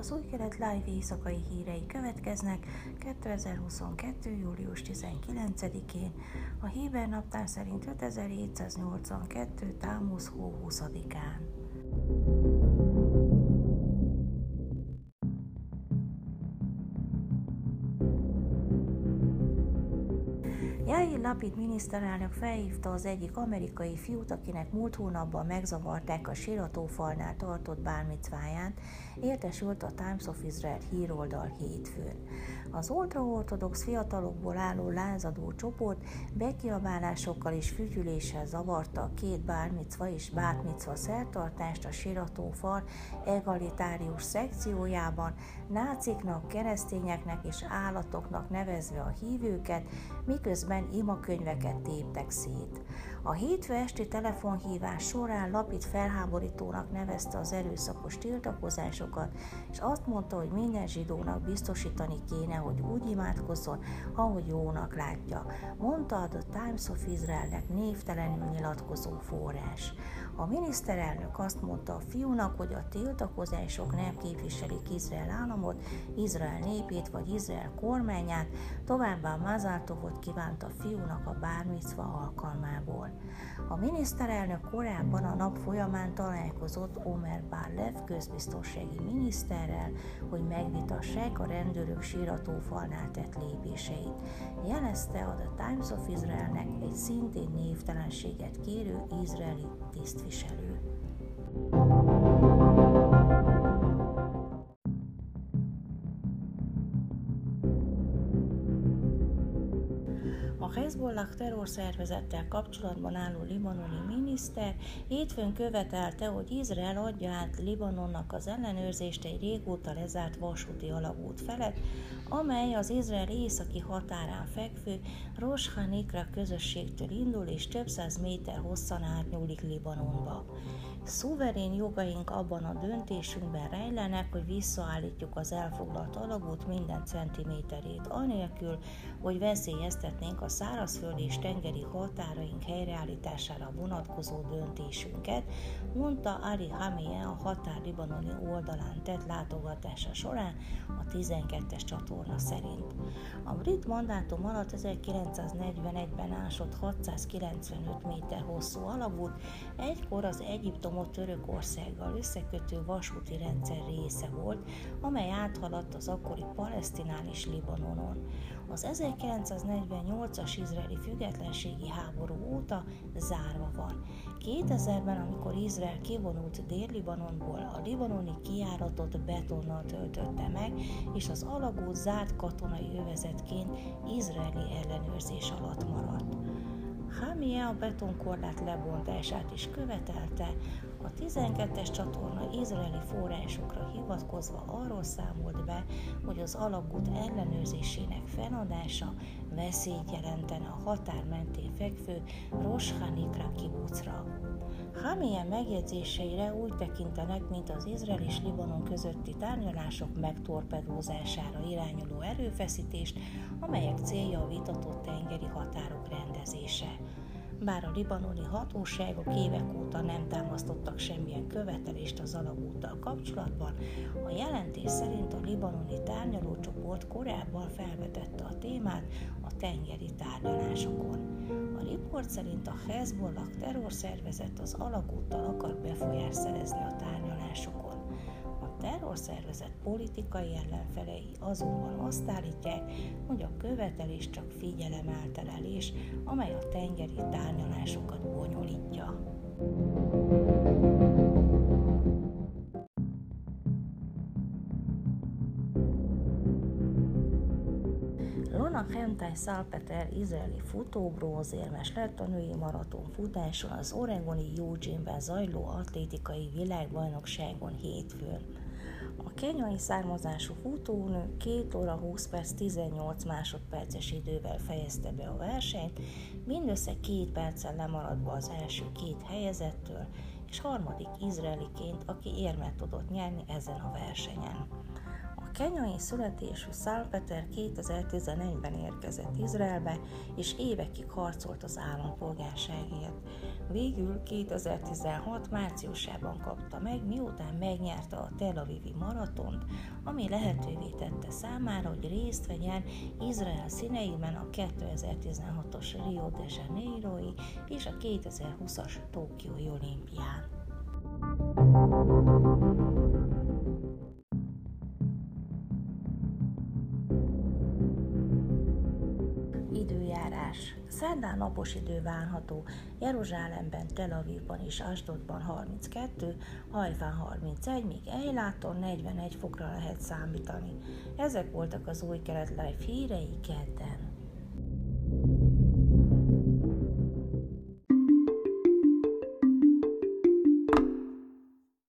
Az új kelet live éjszakai hírei következnek 2022. július 19-én, a Héber naptár szerint 5782. támusz hó 20-án. Lapid miniszterelnök felhívta az egyik amerikai fiút, akinek múlt hónapban megzavarták a siratófalnál tartott bármicváját, értesült a Times of Israel híroldal hétfőn. Az ultraortodox fiatalokból álló lázadó csoport bekiabálásokkal és fütyüléssel zavarta a két bármicva és bármicva szertartást a siratófal egalitárius szekciójában, náciknak, keresztényeknek és állatoknak nevezve a hívőket, miközben online imakönyveket téptek szét. A hétfő esti telefonhívás során Lapid felháborítónak nevezte az erőszakos tiltakozásokat, és azt mondta, hogy minden zsidónak biztosítani kéne, hogy úgy imádkozzon, ahogy jónak látja, mondta a The Times of Israelnek névtelenül nyilatkozó forrás. A miniszterelnök azt mondta a fiúnak, hogy a tiltakozások nem képviselik Izrael államot, Izrael népét vagy Izrael kormányát, továbbá Mazaltovot kívánta a fiúnak a bármicva alkalmából. A miniszterelnök korábban a nap folyamán találkozott Omer Barlev közbiztonsági miniszterrel, hogy megvitassák a rendőrök síratófalnál tett lépéseit. Jelezte a The Times of Israelnek egy szintén névtelenséget kérő izraeli tisztviselő. Hezbollah terrorszervezettel kapcsolatban álló libanoni miniszter hétfőn követelte, hogy Izrael adja át Libanonnak az ellenőrzést egy régóta lezárt vasúti alagút felett, amely az Izrael északi határán fekvő Rosh Hanikra közösségtől indul és több száz méter hosszan átnyúlik Libanonba. Szuverén jogaink abban a döntésünkben rejlenek, hogy visszaállítjuk az elfoglalt alagút minden centiméterét, anélkül, hogy veszélyeztetnénk a szárazföld és tengeri határaink helyreállítására vonatkozó döntésünket, mondta Ari Hamie a határ libanoni oldalán tett látogatása során a 12-es csatorna szerint. A brit mandátum alatt 1941-ben ásott 695 méter hosszú alagút egykor az Egyiptomot Törökországgal összekötő vasúti rendszer része volt, amely áthaladt az akkori Palesztinán és Libanonon. Az 1948-as izraeli függetlenségi háború óta zárva van. 2000-ben, amikor Izrael kivonult Dél-Libanonból, a libanoni kiáratot betonnal töltötte meg, és az alagút zárt katonai övezetként izraeli ellenőrzés alatt maradt. Hamia a betonkorlát lebontását is követelte, a 12-es csatorna izraeli forrásokra hivatkozva arról számolt be, hogy az alagút ellenőrzésének feladása veszélyt jelentene a határ mentén fekvő Roshanikra kibucra. Hamilyen megjegyzéseire úgy tekintenek, mint az Izrael és Libanon közötti tárgyalások megtorpedózására irányuló erőfeszítést, amelyek célja a vitatott tengeri határok rendezése. Bár a libanoni hatóságok évek óta nem támasztottak semmilyen követelést az alagúttal kapcsolatban, a jelentés szerint a libanoni tárgyalócsoport korábban felvetette a témát a tengeri tárgyalásokon. A riport szerint a Hezbollah terrorszervezet az alagúttal akar befolyást szerezni a tárgyalásokon terrorszervezet politikai ellenfelei azonban azt állítják, hogy a követelés csak figyelemelterelés, amely a tengeri tárgyalásokat bonyolítja. Lona Hentai Salpeter izraeli futó bronzérmes lett a női maraton futáson az oregoni Eugene-ben zajló atlétikai világbajnokságon hétfőn. A kenyai származású futónő 2 óra 20 perc 18 másodperces idővel fejezte be a versenyt, mindössze két perccel lemaradva az első két helyezettől, és harmadik izraeliként, aki érmet tudott nyerni ezen a versenyen. Kenyai születésű Szálpeter 2011-ben érkezett Izraelbe, és évekig harcolt az állampolgárságért. Végül 2016 márciusában kapta meg, miután megnyerte a Tel Avivi maratont, ami lehetővé tette számára, hogy részt vegyen Izrael színeiben a 2016-os Rio de Janeiro-i és a 2020-as Tokiói olimpián. Időjárás. Szerdán napos idő várható, Jeruzsálemben, Tel Avivban és Asdodban 32, Hajfán 31, míg Ejláton 41 fokra lehet számítani. Ezek voltak az új kelet live hírei kedden.